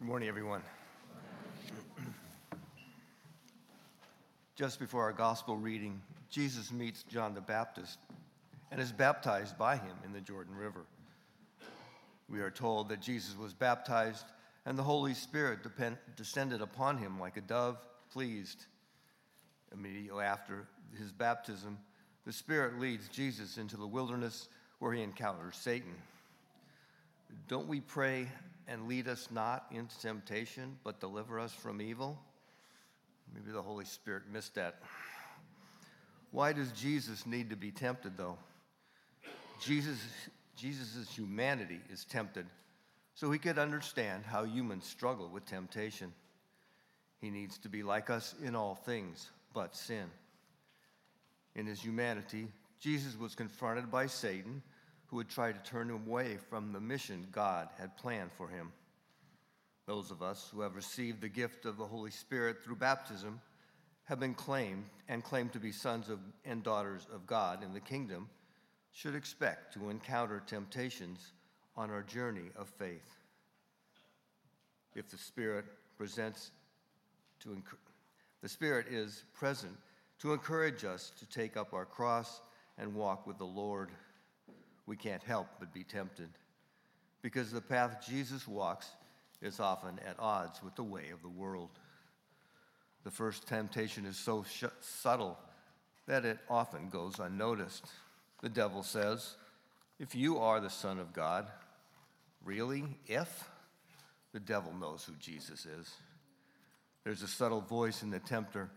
Good morning, everyone. Just before our gospel reading, Jesus meets John the Baptist and is baptized by him in the Jordan River. We are told that Jesus was baptized and the Holy Spirit depend, descended upon him like a dove, pleased. Immediately after his baptism, the Spirit leads Jesus into the wilderness where he encounters Satan. Don't we pray and lead us not into temptation, but deliver us from evil? Maybe the Holy Spirit missed that. Why does Jesus need to be tempted, though? Jesus, Jesus' humanity is tempted so he could understand how humans struggle with temptation. He needs to be like us in all things but sin. In his humanity, Jesus was confronted by Satan who would try to turn him away from the mission God had planned for him. Those of us who have received the gift of the Holy Spirit through baptism have been claimed and claimed to be sons of, and daughters of God in the kingdom should expect to encounter temptations on our journey of faith. If the Spirit presents to the Spirit is present to encourage us to take up our cross and walk with the Lord we can't help but be tempted because the path Jesus walks is often at odds with the way of the world. The first temptation is so sh- subtle that it often goes unnoticed. The devil says, If you are the Son of God, really? If? The devil knows who Jesus is. There's a subtle voice in the tempter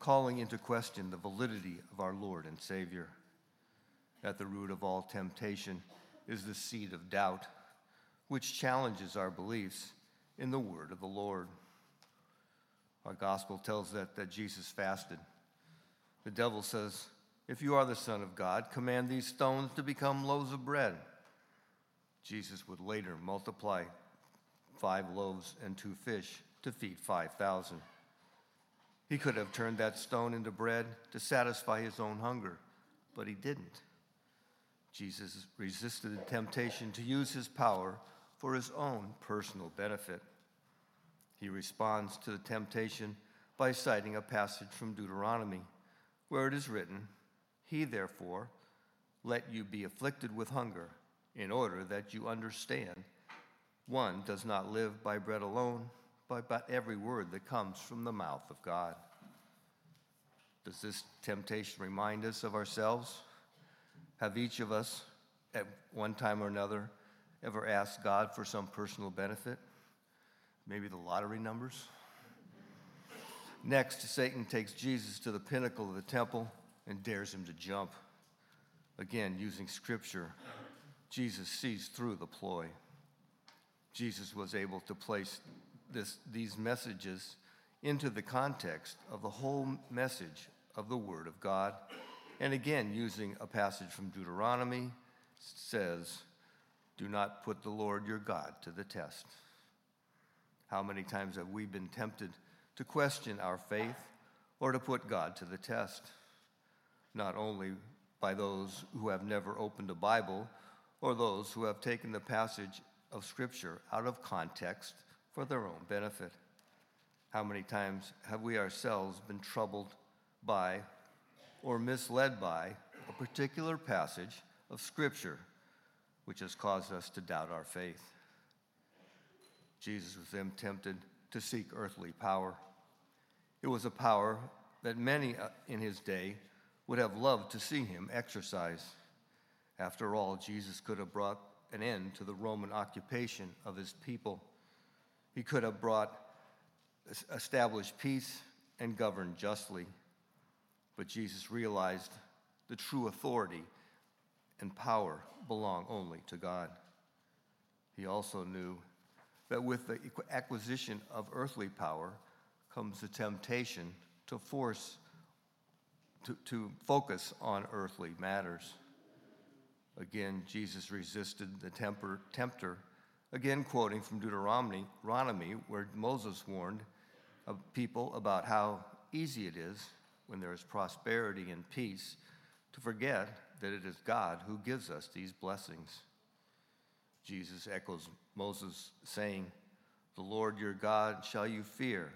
calling into question the validity of our Lord and Savior. At the root of all temptation is the seed of doubt, which challenges our beliefs in the word of the Lord. Our gospel tells that, that Jesus fasted. The devil says, If you are the Son of God, command these stones to become loaves of bread. Jesus would later multiply five loaves and two fish to feed 5,000. He could have turned that stone into bread to satisfy his own hunger, but he didn't. Jesus resisted the temptation to use his power for his own personal benefit. He responds to the temptation by citing a passage from Deuteronomy, where it is written, He therefore let you be afflicted with hunger, in order that you understand one does not live by bread alone, but by every word that comes from the mouth of God. Does this temptation remind us of ourselves? Have each of us, at one time or another, ever asked God for some personal benefit? Maybe the lottery numbers? Next, Satan takes Jesus to the pinnacle of the temple and dares him to jump. Again, using scripture, Jesus sees through the ploy. Jesus was able to place this, these messages into the context of the whole message of the Word of God and again, using a passage from Deuteronomy, says, Do not put the Lord your God to the test. How many times have we been tempted to question our faith or to put God to the test? Not only by those who have never opened a Bible or those who have taken the passage of Scripture out of context for their own benefit. How many times have we ourselves been troubled by or misled by a particular passage of Scripture which has caused us to doubt our faith. Jesus was then tempted to seek earthly power. It was a power that many uh, in his day would have loved to see him exercise. After all, Jesus could have brought an end to the Roman occupation of his people. He could have brought established peace and governed justly. But Jesus realized the true authority and power belong only to God. He also knew that with the acquisition of earthly power comes the temptation to force, to, to focus on earthly matters. Again, Jesus resisted the temper, tempter, again quoting from Deuteronomy, where Moses warned people about how easy it is when there is prosperity and peace, to forget that it is God who gives us these blessings. Jesus echoes Moses, saying, The Lord your God shall you fear,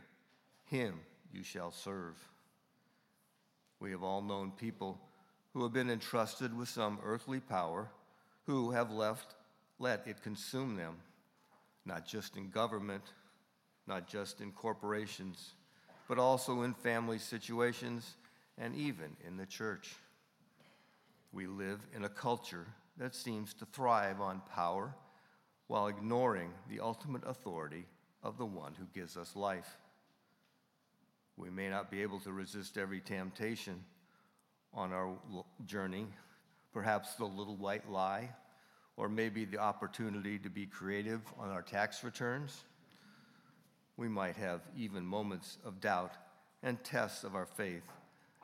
him you shall serve. We have all known people who have been entrusted with some earthly power who have left let it consume them, not just in government, not just in corporations, but also in family situations and even in the church. We live in a culture that seems to thrive on power while ignoring the ultimate authority of the one who gives us life. We may not be able to resist every temptation on our journey, perhaps the little white lie, or maybe the opportunity to be creative on our tax returns. We might have even moments of doubt and tests of our faith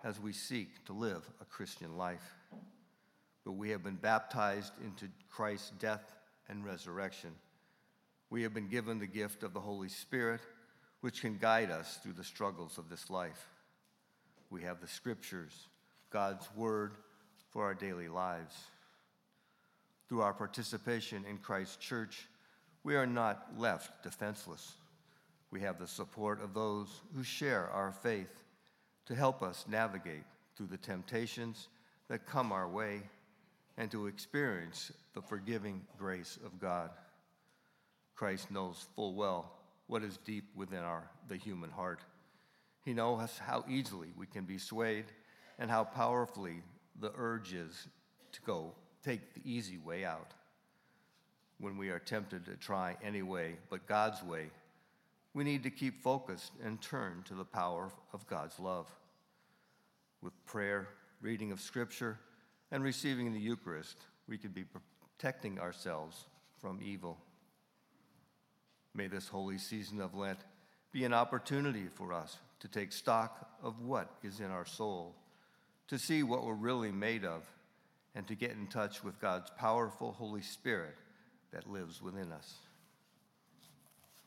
as we seek to live a Christian life. But we have been baptized into Christ's death and resurrection. We have been given the gift of the Holy Spirit, which can guide us through the struggles of this life. We have the scriptures, God's word for our daily lives. Through our participation in Christ's church, we are not left defenseless. We have the support of those who share our faith to help us navigate through the temptations that come our way and to experience the forgiving grace of God. Christ knows full well what is deep within our, the human heart. He knows how easily we can be swayed and how powerfully the urge is to go take the easy way out. When we are tempted to try any way but God's way, we need to keep focused and turn to the power of God's love. With prayer, reading of Scripture, and receiving the Eucharist, we can be protecting ourselves from evil. May this holy season of Lent be an opportunity for us to take stock of what is in our soul, to see what we're really made of, and to get in touch with God's powerful Holy Spirit that lives within us.